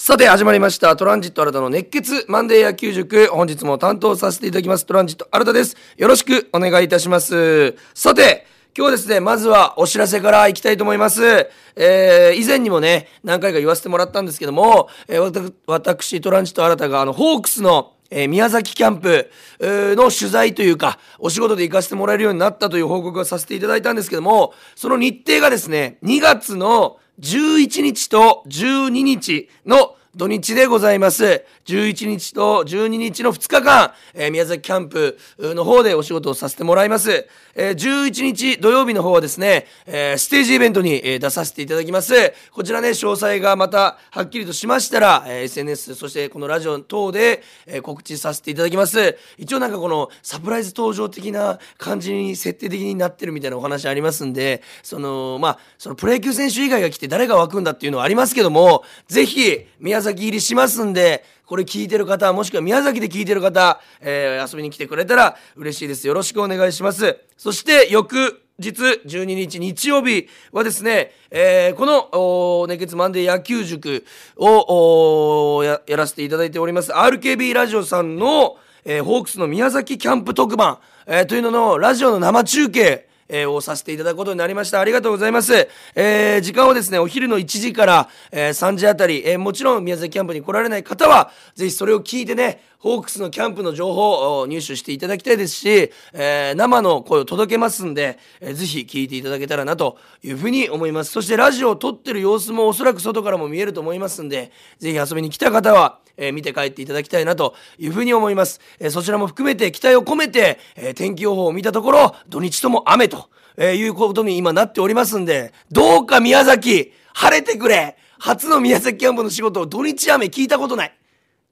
さて始まりましたトランジット新たの熱血マンデー野球塾。本日も担当させていただきますトランジット新たです。よろしくお願いいたします。さて今日ですねまずはお知らせからいきたいと思います。えー、以前にもね何回か言わせてもらったんですけども、えー、私トランジット新たがあのホークスのえー、宮崎キャンプの取材というか、お仕事で行かせてもらえるようになったという報告をさせていただいたんですけども、その日程がですね、2月の11日と12日の土日でございます。11日と12日の2日間、えー、宮崎キャンプの方でお仕事をさせてもらいます。えー、11日土曜日の方はですね、えー、ステージイベントに、え、出させていただきます。こちらね、詳細がまたはっきりとしましたら、え、SNS、そしてこのラジオ等で、え、告知させていただきます。一応なんかこのサプライズ登場的な感じに設定的になってるみたいなお話ありますんで、その、まあ、そのプロ野球選手以外が来て誰が湧くんだっていうのはありますけども、ぜひ宮崎入りしますんで、これ聞いてる方、もしくは宮崎で聞いてる方、えー、遊びに来てくれたら嬉しいです。よろしくお願いします。そして、翌日12日日曜日はですね、えー、この熱血マンデー野球塾をやらせていただいております RKB ラジオさんの、えー、ホークスの宮崎キャンプ特番、えー、というののラジオの生中継えー、をさせていただくことになりました。ありがとうございます。えー、時間をですね、お昼の1時から、えー、3時あたり、え、もちろん宮崎キャンプに来られない方は、ぜひそれを聞いてね、ホークスのキャンプの情報を入手していただきたいですし、えー、生の声を届けますんで、えー、ぜひ聞いていただけたらなというふうに思います。そしてラジオを撮ってる様子もおそらく外からも見えると思いますんで、ぜひ遊びに来た方は、えー、見て帰っていただきたいなというふうに思います。えー、そちらも含めて期待を込めて、えー、天気予報を見たところ、土日とも雨と。えー、いうことに今なっておりますんで、どうか宮崎、晴れてくれ初の宮崎キャンプの仕事を土日雨聞いたことない。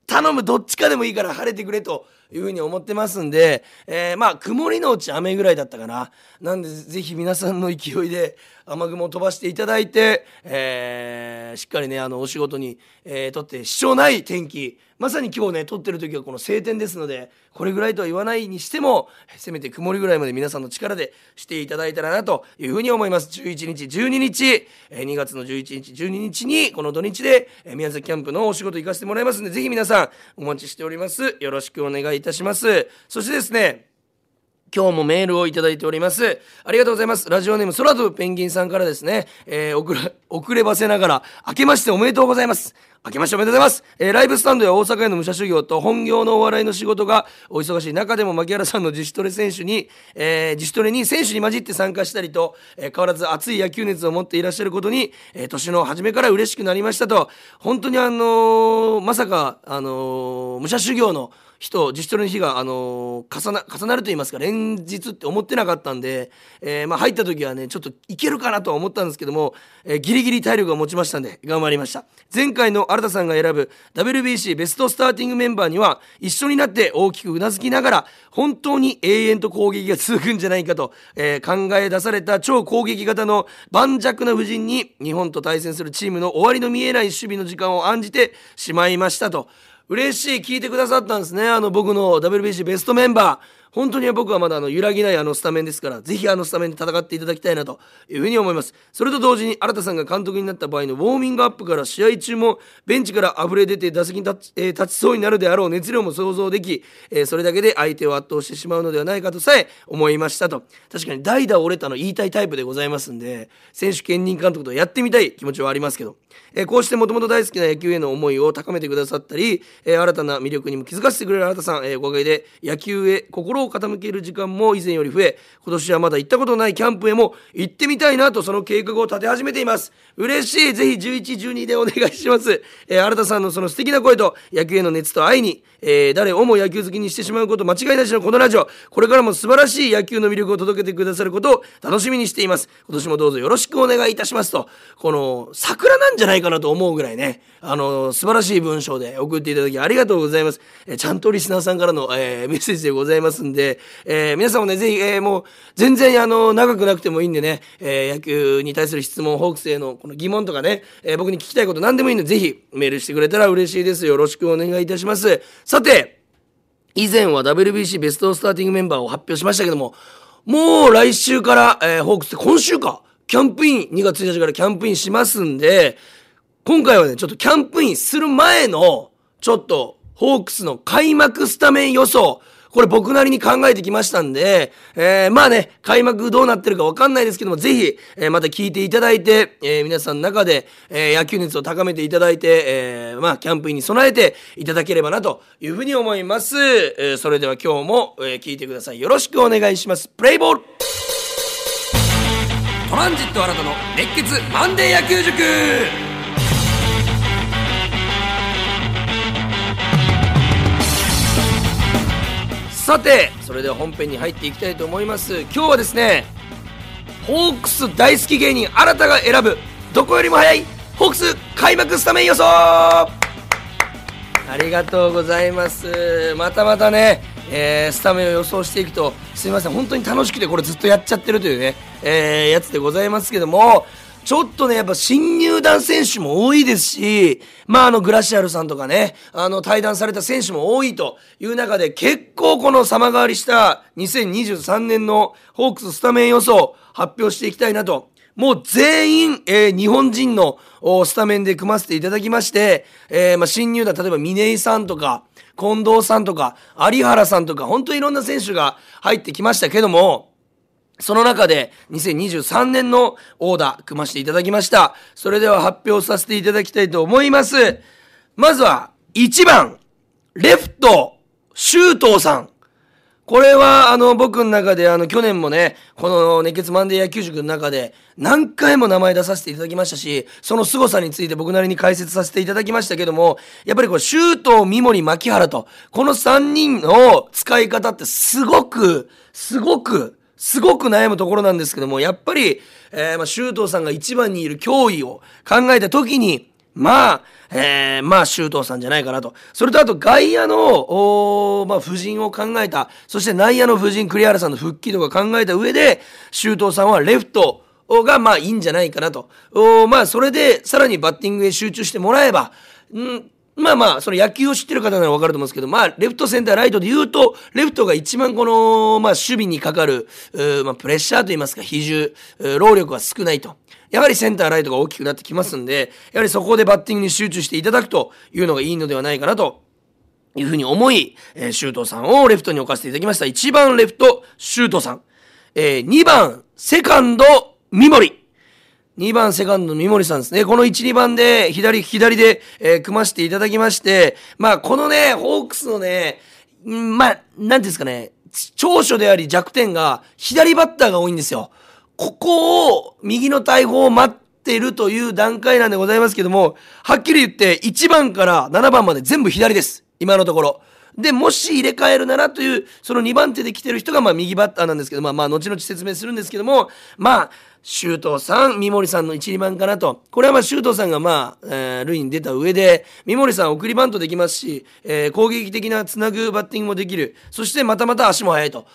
頼む、どっちかでもいいから晴れてくれというふうに思ってますんで、えー、まあ、曇りのうち雨ぐらいだったかな。なんで、ぜひ皆さんの勢いで雨雲を飛ばしていただいて、えー、しっかりね、あの、お仕事に、えー、とって支障ない天気、まさに今日ね撮ってる時はこの晴天ですのでこれぐらいとは言わないにしてもせめて曇りぐらいまで皆さんの力でしていただいたらなというふうに思います11日12日2月の11日12日にこの土日で宮崎キャンプのお仕事行かせてもらいますんでぜひ皆さんお待ちしております。よろしくお願いいたします。そしてですね今日もメールをいただいております。ありがとうございます。ラジオネーム空飛ぶペンギンさんからですね、えー、遅れ、遅ればせながら、明けましておめでとうございます。明けましておめでとうございます。えー、ライブスタンドや大阪への武者修行と本業のお笑いの仕事がお忙しい中でも牧原さんの自主トレ選手に、えー、自主トレに選手に混じって参加したりと、えー、変わらず熱い野球熱を持っていらっしゃることに、えー、年の初めから嬉しくなりましたと、本当にあのー、まさか、あのー、武者修行の人自主トレの日が、あの、重な重なると言いますか連日って思ってなかったんで、えー、まあ、入った時はねちょっといけるかなとは思ったんですけども、えー、ギリギリ体力が持ちましたんで頑張りました前回の新田さんが選ぶ WBC ベストスターティングメンバーには一緒になって大きくうなずきながら本当に永遠と攻撃が続くんじゃないかと、え考え出された超攻撃型の盤石な布陣に日本と対戦するチームの終わりの見えない守備の時間を案じてしまいましたと。嬉しい聞いてくださったんですね。あの僕の WBC ベストメンバー。本当に僕はまだあの揺らぎないあのスタメンですからぜひあのスタメンで戦っていただきたいなというふうに思います。それと同時に新田さんが監督になった場合のウォーミングアップから試合中もベンチから溢れ出て打席に立ち,、えー、立ちそうになるであろう熱量も想像でき、えー、それだけで相手を圧倒してしまうのではないかとさえ思いましたと。確かに代打折れたの言いたいタイプでございますんで選手兼任監督とやってみたい気持ちはありますけど。えー、こうしてもともと大好きな野球への思いを高めてくださったり、え、新たな魅力にも気づかせてくれる新田さん、え、おかげで野球へ心を傾ける時間も以前より増え今年はまだ行ったことないキャンプへも行ってみたいなとその計画を立て始めています。嬉しい。ぜひ1112でお願いします、えー、新田さんのその素敵な声と野球への熱と愛に、えー、誰をも野球好きにしてしまうこと間違いなしのこのラジオ。これからも素晴らしい野球の魅力を届けてくださることを楽しみにしています。今年もどうぞよろしくお願いいたしますとこの桜なんじゃないかなと思うぐらいねあの素晴らしい文章で送っていただきありがとうございます、えー、ちゃんとリスナーさんからの、えー、メッセージでございますんで、えー、皆さんもねぜひ、えー、もう全然あの長くなくてもいいんでね、えー、野球に対する質問ホークスへのこの疑問とかね、えー、僕に聞きたいこと何でもいいので、ぜひメールしてくれたら嬉しいです。よろしくお願いいたします。さて、以前は WBC ベストスターティングメンバーを発表しましたけども、もう来週から、えー、ホークスって今週か、キャンプイン、2月1日からキャンプインしますんで、今回はね、ちょっとキャンプインする前の、ちょっと、ホークスの開幕スタメン予想、これ僕なりに考えてきましたんで、えー、まあね、開幕どうなってるかわかんないですけども、ぜひ、えー、また聞いていただいて、えー、皆さんの中で、え野球熱を高めていただいて、えまあ、キャンプインに備えていただければなというふうに思います。えそれでは今日も、え聞いてください。よろしくお願いします。プレイボールトランジット新たの熱血マンデー野球塾さてそれでは本編に入っていきたいと思います。今日はですねホークス大好き芸人新たが選ぶどこよりも早いホークス開幕スタメン予想。ありがとうございます。またまたね、えー、スタメンを予想していくとすいません本当に楽しくてこれずっとやっちゃってるというね、えー、やつでございますけどもちょっとね、やっぱ新入団選手も多いですし、まああのグラシアルさんとかね、あの対談された選手も多いという中で結構この様変わりした2023年のホークススタメン予想発表していきたいなと。もう全員、えー、日本人のスタメンで組ませていただきまして、えー、まあ新入団、例えば峰井さんとか、近藤さんとか、有原さんとか、本当にいろんな選手が入ってきましたけども、その中で2023年のオーダー組ませていただきました。それでは発表させていただきたいと思います。まずは1番、レフト、周東さん。これは、あの、僕の中で、あの、去年もね、この熱血マンデー野球塾の中で、何回も名前出させていただきましたし、その凄さについて僕なりに解説させていただきましたけども、やっぱりこれ、周東、三森、牧原と、この3人の使い方ってすごく、すごく、すごく悩むところなんですけども、やっぱり、えー、まあ、周東さんが一番にいる脅威を考えた時に、まあ、えー、まあ、周東さんじゃないかなと。それとあと、外野の、おまあ、夫人を考えた、そして内野の夫人、栗原さんの復帰とか考えた上で、周東さんはレフトが、まあ、いいんじゃないかなと。おまあ、それで、さらにバッティングへ集中してもらえば、んまあまあ、その野球を知ってる方ならわかると思うんですけど、まあ、レフト、センター、ライトで言うと、レフトが一番この、まあ、守備にかかる、まあ、プレッシャーといいますか、比重、労力が少ないと。やはりセンター、ライトが大きくなってきますんで、やはりそこでバッティングに集中していただくというのがいいのではないかなというふうに思い、えー、周東さんをレフトに置かせていただきました。1番レフト、周東さん。えー、2番、セカンド、三森。2番セカンドの三森さんですね。この1、2番で、左、左で、えー、組ませていただきまして、まあ、このね、ホークスのね、まあ、なんですかね、長所であり弱点が、左バッターが多いんですよ。ここを、右の大砲を待ってるという段階なんでございますけども、はっきり言って、1番から7番まで全部左です。今のところ。で、もし入れ替えるならという、その2番手で来てる人が、まあ、右バッターなんですけど、まあ、まあ、後々説明するんですけども、まあ、周東さん、三森さんの1、2番かなと。これはまあ周東さんがまあ、えー、塁に出た上で、三森さん送りバントできますし、えー、攻撃的なつなぐバッティングもできる。そしてまたまた足も速いと。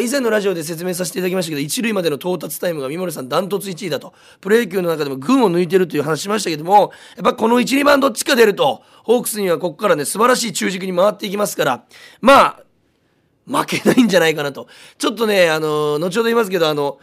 以前のラジオで説明させていただきましたけど、一塁までの到達タイムが三森さんダントツ1位だと。プロ野球の中でも群を抜いてるという話しましたけども、やっぱこの1、2番どっちか出ると、ホークスにはここからね、素晴らしい中軸に回っていきますから、まあ、負けないんじゃないかなと。ちょっとね、あの、後ほど言いますけど、あの、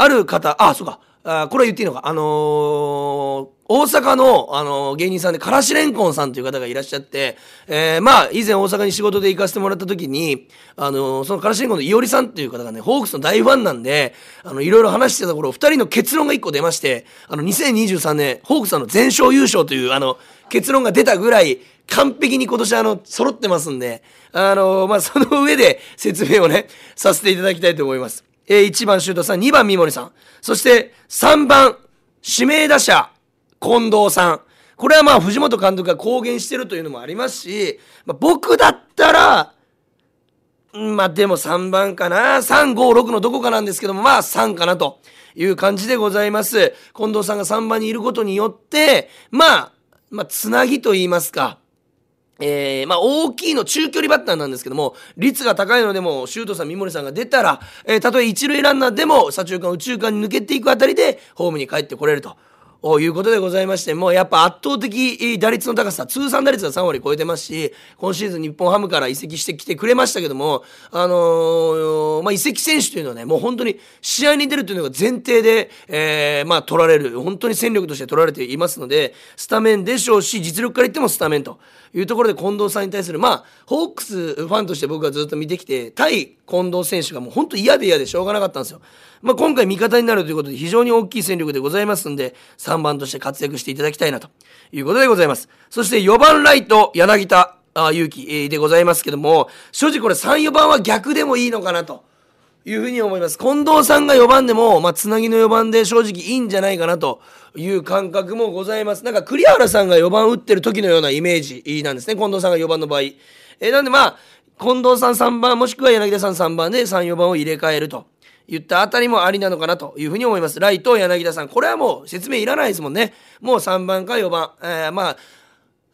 ある方、あ、そうか。あこれは言っていいのか。あのー、大阪の、あのー、芸人さんで、からしれんこんさんという方がいらっしゃって、えー、まあ、以前大阪に仕事で行かせてもらった時に、あの、そのからしれんこんのいおりさんっていう方がね、ホークスの大ファンなんで、あの、いろいろ話してた頃、二人の結論が一個出まして、あの、2023年、ホークスの全勝優勝という、あの、結論が出たぐらい、完璧に今年あの、揃ってますんで、あのまあ、その上で説明をね、させていただきたいと思います。えー、1番シュートさん、2番三森さん。そして3番、指名打者、近藤さん。これはまあ藤本監督が公言してるというのもありますし、まあ、僕だったら、まあでも3番かな。3、5、6のどこかなんですけども、まあ3かなという感じでございます。近藤さんが3番にいることによって、まあ、まあつなぎと言いますか。えー、まあ、大きいの中距離バッターなんですけども、率が高いのでも、シュートさん、三森さんが出たら、えー、たとえ一塁ランナーでも、左中間、宇宙間に抜けていくあたりで、ホームに帰ってこれると。いうことでございまして、もうやっぱ圧倒的打率の高さ、通算打率が3割超えてますし、今シーズン日本ハムから移籍してきてくれましたけども、あのー、まあ、移籍選手というのはね、もう本当に試合に出るというのが前提で、えー、まあ、取られる、本当に戦力として取られていますので、スタメンでしょうし、実力から言ってもスタメンというところで近藤さんに対する、まあ、ホークスファンとして僕はずっと見てきて、対近藤選手がもう本当嫌で嫌でしょうがなかったんですよ。まあ、今回味方になるということで非常に大きい戦力でございますんで、3番として活躍していただきたいなということでございます。そして4番ライト、柳田あ勇気でございますけども、正直これ3、4番は逆でもいいのかなと。いうふうに思います。近藤さんが4番でも、まあ、つなぎの4番で正直いいんじゃないかなという感覚もございます。なんか栗原さんが4番打ってる時のようなイメージなんですね。近藤さんが4番の場合。えなんでまあ、近藤さん3番もしくは柳田さん3番で3、4番を入れ替えると。言ったあたりもありなのかなというふうに思います。ライト、柳田さん。これはもう説明いらないですもんね。もう3番か4番。えー、まあ、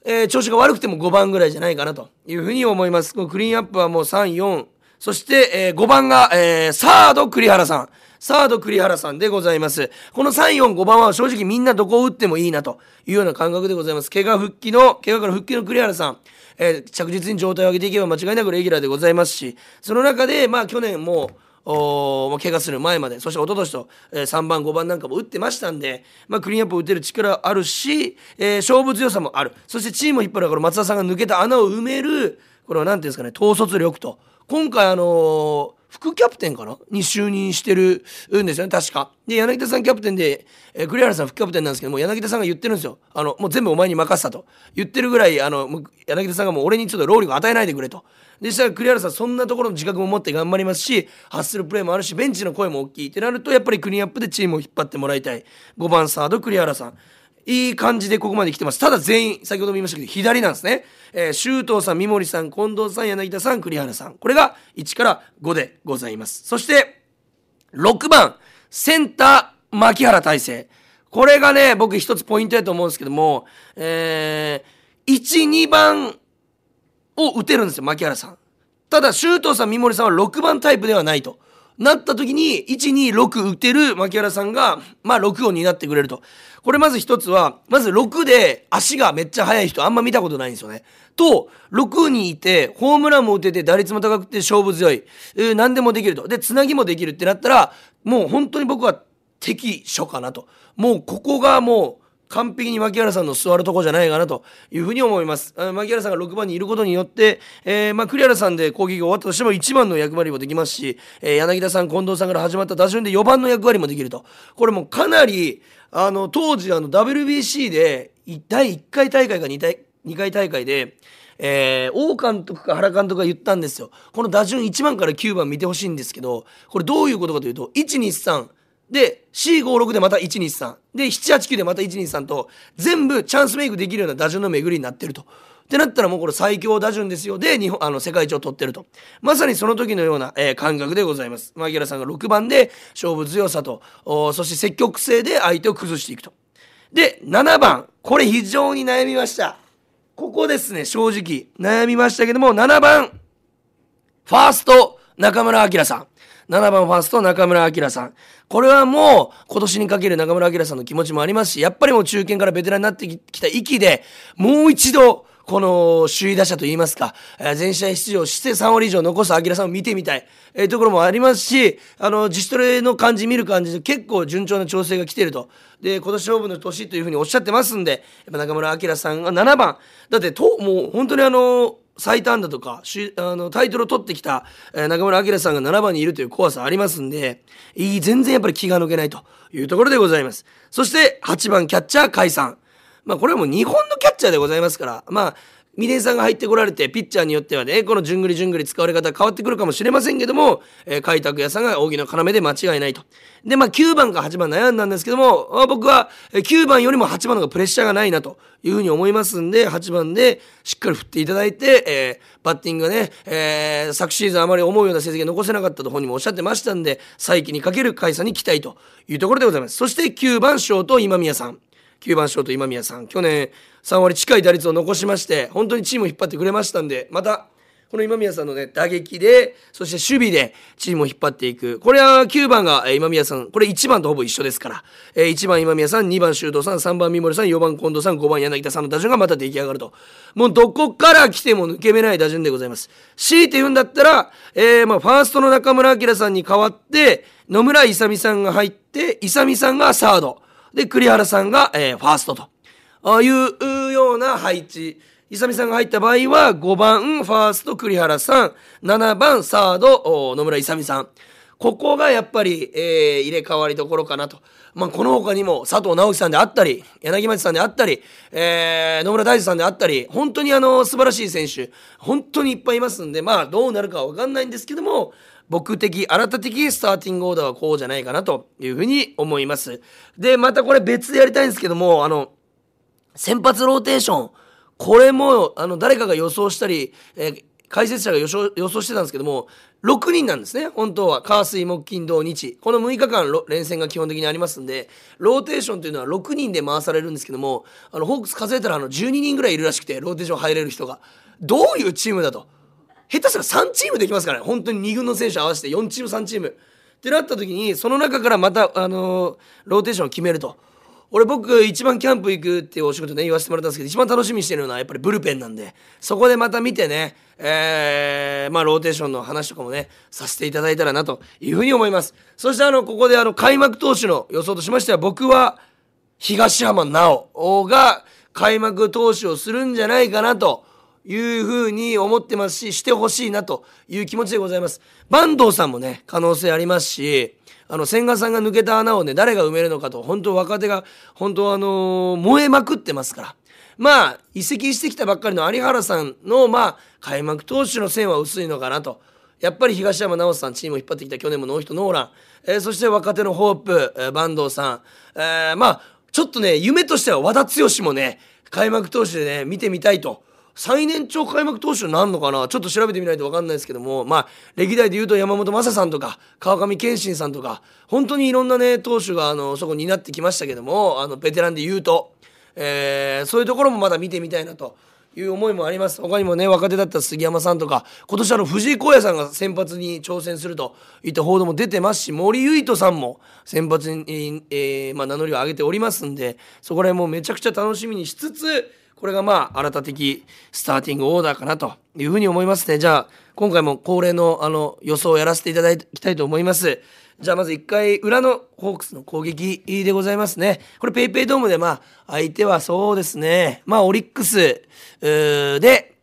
えー、調子が悪くても5番ぐらいじゃないかなというふうに思います。このクリーンアップはもう3、4、そして、えー、5番が、えー、サード栗原さん。サード栗原さんでございます。この3、4、5番は正直みんなどこを打ってもいいなというような感覚でございます。怪我復帰の、怪我から復帰の栗原さん。えー、着実に状態を上げていけば間違いなくレギュラーでございますし、その中で、まあ去年も、お怪我する前までそして一昨年と、えー、3番5番なんかも打ってましたんで、まあ、クリーンアップを打てる力あるし、えー、勝負強さもあるそしてチームを引っ張るこの松田さんが抜けた穴を埋めるこれは何ていうんですかね統率力と今回あの副キャプテンかな？に就任してるんですよね、確か。で、柳田さんキャプテンで、えー、栗原さん副キャプテンなんですけども、柳田さんが言ってるんですよ。あの、もう全部お前に任せたと。言ってるぐらい、あの、柳田さんがもう俺にちょっと労力与えないでくれと。でしたら栗原さんそんなところの自覚も持って頑張りますし発するプレーもあるしベンチの声も大きいってなるとやっぱりクリーンアップでチームを引っ張ってもらいたい5番サード栗原さんいい感じでここまで来てます。ただ全員先ほども言いましたけど左なんですね、えー、周東さん三森さん近藤さん柳田さん栗原さん。これが1から5でございます。そして6番センター牧原大成。これがね僕一つポイントだと思うんですけどもえー、12番を打てるんですよ、牧原さん。ただ、周東さん、三森さんは6番タイプではないと。なった時に、1、2、6打てる牧原さんが、まあ、6を担ってくれると。これまず一つは、まず6で足がめっちゃ速い人あんま見たことないんですよね。と、6にいて、ホームランも打てて、打率も高くて勝負強い。えー、何でもできると。で、つなぎもできるってなったら、もう本当に僕は適所かなと。もうここがもう、完璧に牧原さんの座るとこじゃないかなというふうに思います。牧原さんが6番にいることによって、えー、まあ、栗原さんで攻撃が終わったとしても1番の役割もできますし、えー、柳田さん、近藤さんから始まった打順で4番の役割もできると。これもかなり、あの、当時、あの、WBC で、第1回大会か2回 ,2 回大会で、えー、王監督か原監督が言ったんですよ。この打順1番から9番見てほしいんですけど、これどういうことかというと、1、2、3、で C56 でまた123で789でまた123と全部チャンスメイクできるような打順の巡りになってると。ってなったらもうこれ最強打順ですよ。で日本あの世界一を取ってると。まさにその時のような、えー、感覚でございます。牧原さんが6番で勝負強さとそして積極性で相手を崩していくと。で7番。これ非常に悩みました。ここですね正直。悩みましたけども7番。ファースト中村晃さん。7番ファースト中村晃さん。これはもう今年にかける中村晃さんの気持ちもありますし、やっぱりもう中堅からベテランになってきた域で、もう一度、この首位打者といいますか、全試合出場して3割以上残す晃さんを見てみたい、えー、ところもありますし、あの、自主トレの感じ見る感じで結構順調な調整が来てると。で、今年勝負の年というふうにおっしゃってますんで、やっぱ中村晃さんが7番。だってと、もう本当にあの、最短だとかあのタイトルを取ってきた、え、中村明さんが7番にいるという怖さありますんでいい全然やっぱり気が抜けないというところでございます。そして8番キャッチャー解散まあこれはもう日本のキャッチャーでございますからまあ峰井さんが入ってこられてピッチャーによってはねこのじゅんぐりじゅんぐり使われ方変わってくるかもしれませんけども、えー、開拓屋さんが扇の要で間違いないと。でまあ9番か8番悩んだんですけども、あ、僕は9番よりも8番の方がプレッシャーがないなというふうに思いますんで8番でしっかり振っていただいて、えー、バッティングがね、えー、昨シーズンあまり思うような成績が残せなかったと本人もおっしゃってましたんで再起にかける甲斐さんに期待というところでございます。そして9番ショート今宮さん。9番ショート今宮さん去年3割近い打率を残しまして本当にチームを引っ張ってくれましたんでまたこの今宮さんのね、打撃で、そして守備でチームを引っ張っていく。これは9番が今宮さん、これ1番とほぼ一緒ですから、え1番今宮さん、2番修道さん、3番三森さん、4番近藤さん、5番柳田さんの打順がまた出来上がると。もうどこから来ても抜け目ない打順でございます。強いて言うんだったら、えー、まあ、ファーストの中村晃さんに代わって、野村勇さんが入って、勇さんがサード。で、栗原さんが、えー、ファーストと。ああいうような配置。勇さんが入った場合は5番ファースト栗原さん7番サード野村勇さんここがやっぱり、えー、入れ替わりどころかなと。まあ、この他にも佐藤直樹さんであったり、柳町さんであったり、えー、野村大地さんであったり、本当にあの、素晴らしい選手、本当にいっぱいいますんで、まあ、どうなるかはわかんないんですけども、僕的、新た的スターティングオーダーはこうじゃないかなというふうに思います。で、またこれ別でやりたいんですけども、あの、先発ローテーション、これもあの誰かが予想したり、えー、解説者が予想予想してたんですけども6人なんですね。本当は。火水木金土日。この6日間連戦が基本的にありますんでローテーションというのは6人で回されるんですけどもあのホークス数えたらあの12人ぐらいいるらしくてローテーション入れる人が。どういうチームだと。下手したら3チームできますからね。本当に2軍の選手合わせて4チーム3チーム。ってなった時にその中からまた、あの、ローテーションを決めると。俺僕一番キャンプ行くっていうお仕事ね言わせてもらったんですけど一番楽しみにしてるのはやっぱりブルペンなんで。そこでまた見てねえー、まあローテーションの話とかもねさせていただいたらなというふうに思います。そしてあのここであの開幕投手の予想としましては僕は東浜直が開幕投手をするんじゃないかなというふうに思ってますししてほしいなという気持ちでございます。坂東さんもね可能性ありますしあの千賀さんが抜けた穴をね誰が埋めるのかと本当若手が本当あのー、燃えまくってますから。まあ移籍してきたばっかりの有原さんのまあ開幕投手の線は薄いのかなと。やっぱり東山直さんチームを引っ張ってきた去年もノーヒットノーラン、えー、そして若手のホープ、えー、坂東さん、えー、まあちょっとね夢としては和田剛もね開幕投手でね見てみたいと。最年長開幕投手になるのかな？ちょっと調べてみないと分かんないですけども。まあ歴代で言うと山本昌さんとか川上憲伸さんとか本当にいろんなね投手があのそこになってきましたけどもあのベテランで言うと、えー、そういうところもまだ見てみたいなと。いう思いもあります。他にもね若手だった杉山さんとか今年あの藤井耕也さんが先発に挑戦するといった報道も出てますし森唯斗さんも先発に、えーまあ、名乗りを上げておりますんでそこら辺もめちゃくちゃ楽しみにしつつこれがまあ新た的スターティングオーダーかなというふうに思いますねじゃあ今回も恒例のあの予想をやらせていただきたいと思いますじゃあまず1回裏のホークスの攻撃でございますねこれ PayPay ドームでまあ相手はそうですねまあオリックスで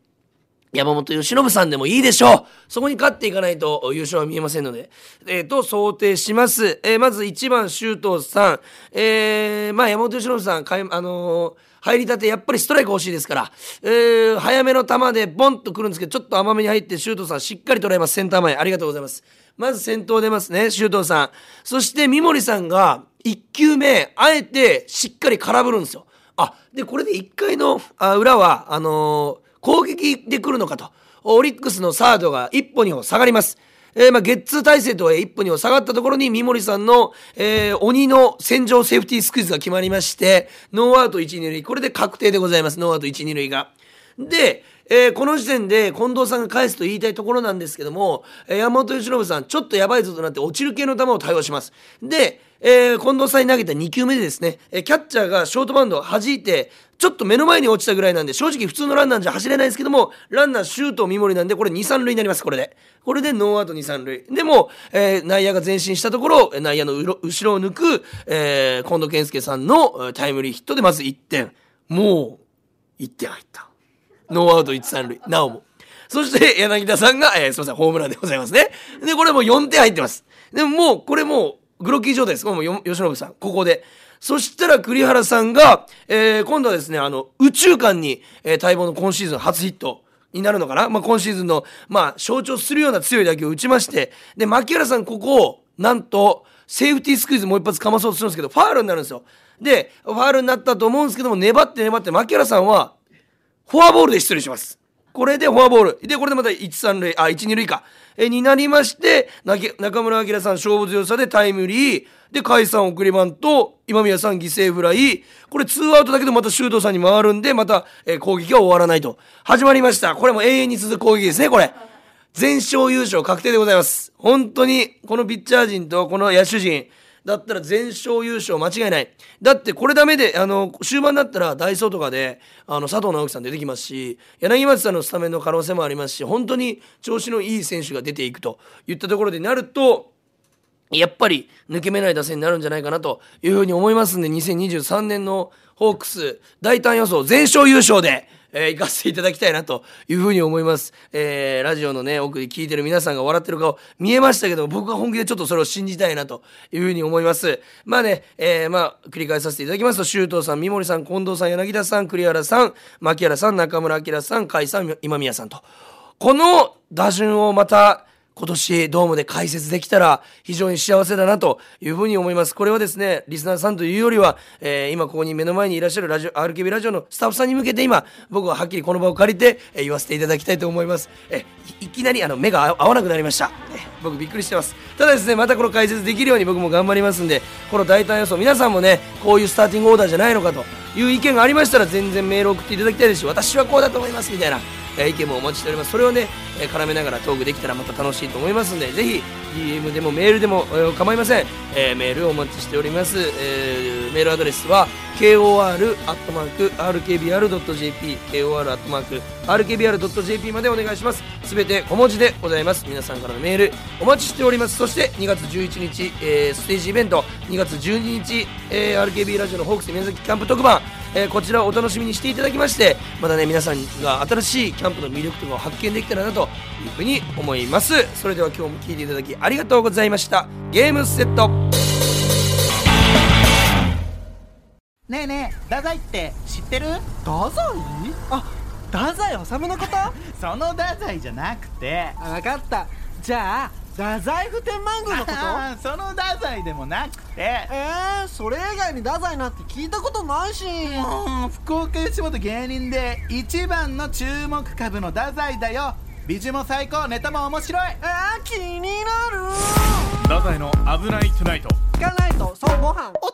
山本由伸さんでもいいでしょう。そこに勝っていかないと優勝は見えませんので。えー、と、想定します。えー、まず1番、周東さん。えー、まあ山本由伸さん、かいあのー入りたてやっぱりストライク欲しいですから、えー、早めの球でボンとくるんですけどちょっと甘めに入って周東さんしっかり捉えます。センター前ありがとうございます。まず先頭出ますね周東さん。そして三森さんが1球目あえてしっかり空振るんですよ。あでこれで1回のあ裏はあのー、攻撃で来るのかと。オリックスのサードが1歩2歩下がります。えー、まあ、ゲッツー体制とは一歩二歩下がったところに三森さんの、えー、鬼の戦場セーフティースクイズが決まりまして、ノーアウト1、2塁。これで確定でございます。ノーアウト1、2塁が。で、えー、この時点で近藤さんが返すと言いたいところなんですけども、えー、山本由伸さん、ちょっとやばいぞとなって落ちる系の球を対応します。で、えー、近藤さんに投げた2球目でですね、え、キャッチャーがショートバンドを弾いて、ちょっと目の前に落ちたぐらいなんで、正直普通のランナーじゃ走れないですけども、ランナーシュート三森なんで、これ2、3塁になります、これで。これでノーアウト2、3塁。でも、えー、内野が前進したところ、内野の後ろを抜く、えー、近藤健介さんのタイムリーヒットでまず1点。もう、1点入った。ノーアウト1、3塁。なおも。そして柳田さんが、えー、すいません、ホームランでございますね。で、これもう4点入ってます。でももう、これもう、グロッキー状態です。これも吉信さん、ここで。そしたら栗原さんが、えー、今度はですね、あの、宇宙間に、えー、待望の今シーズン初ヒット。になるのかな、まあ、今シーズンの、まあ、象徴するような強い打球を打ちまして、で、牧原さん、ここを、なんと、セーフティースクイズもう一発かまそうとするんですけど、ファールになるんですよ。で、ファールになったと思うんですけども、粘って粘って、牧原さんは、フォアボールで出塁します。これでフォアボール。でこれでまた1、3塁。あ1、2塁か。えになりまして中村晃さん勝負強さでタイムリー。で甲斐さん送りバント。今宮さん犠牲フライ。これツーアウトだけどまた周東さんに回るんでまた、え、攻撃は終わらないと。始まりました。これも永遠に続く攻撃ですねこれ。全勝優勝確定でございます。本当にこのピッチャー陣とこの野手陣だったら全勝優勝間違いない。だってこれダメであの終盤だったらダイソーとかであの佐藤直樹さん出てきますし柳町さんのスタメンの可能性もありますし本当に調子のいい選手が出ていくといったところでなるとやっぱり抜け目ない打線になるんじゃないかなというふうに思いますんで2023年のホークス大胆予想全勝優勝でえー、行かせていただきたいなというふうに思います。えー、ラジオのね、奥で聞いてる皆さんが笑ってる顔見えましたけど、僕は本気でちょっとそれを信じたいなというふうに思います。まあね、えー、まあ、繰り返させていただきますと、周東さん、三森さん、近藤さん、柳田さん、栗原さん、牧原さん、中村明さん、甲斐さん、今宮さんと。この打順をまた、今年ドームで解説できたら非常に幸せだなというふうに思います。これはですね、リスナーさんというよりは、えー、今ここに目の前にいらっしゃるラジオ、RKB ラジオのスタッフさんに向けて今、僕ははっきりこの場を借りて、えー、言わせていただきたいと思います。えいきなりあの目が合わなくなりました。え僕びっくりしてます。ただですね、またこの解説できるように僕も頑張りますんで、この大胆予想、皆さんもね、こういうスターティングオーダーじゃないのかという意見がありましたら全然メール送っていただきたいですし、私はこうだと思いますみたいな。え意見もお待ちしております。それをね、え絡めながらトークできたらまた楽しいと思いますのでぜひ DM でもメールでも、え構いません、えメールをお待ちしております、えー、メールアドレスは kor.rkbr.jp kor.rkbr.jp までお願いします。すべて小文字でございます。皆さんからのメールお待ちしております。そして2月11日、えー、ステージイベント2月12日、えー、RKB ラジオのホークス宮崎キャンプ特番。えー、こちらをお楽しみにしていただきましてまたね皆さんが新しいキャンプの魅力とかを発見できたらなというふうに思います。それでは今日も聴いていただきありがとうございました。ゲームセット。ねえねえ太宰って知ってる？太宰？あ太宰治のこと その太宰じゃなくて。分かった。じゃあ太宰府天満宮のこと？その太宰でもなくて。えー、それ以外に太宰なんて聞いたことないし。もう福岡吉本芸人で一番の注目株の太宰だよ。美女も最高ネタも面白い。えー、気になる。太宰の「危ないトゥナイト」聞かないとそうご飯。お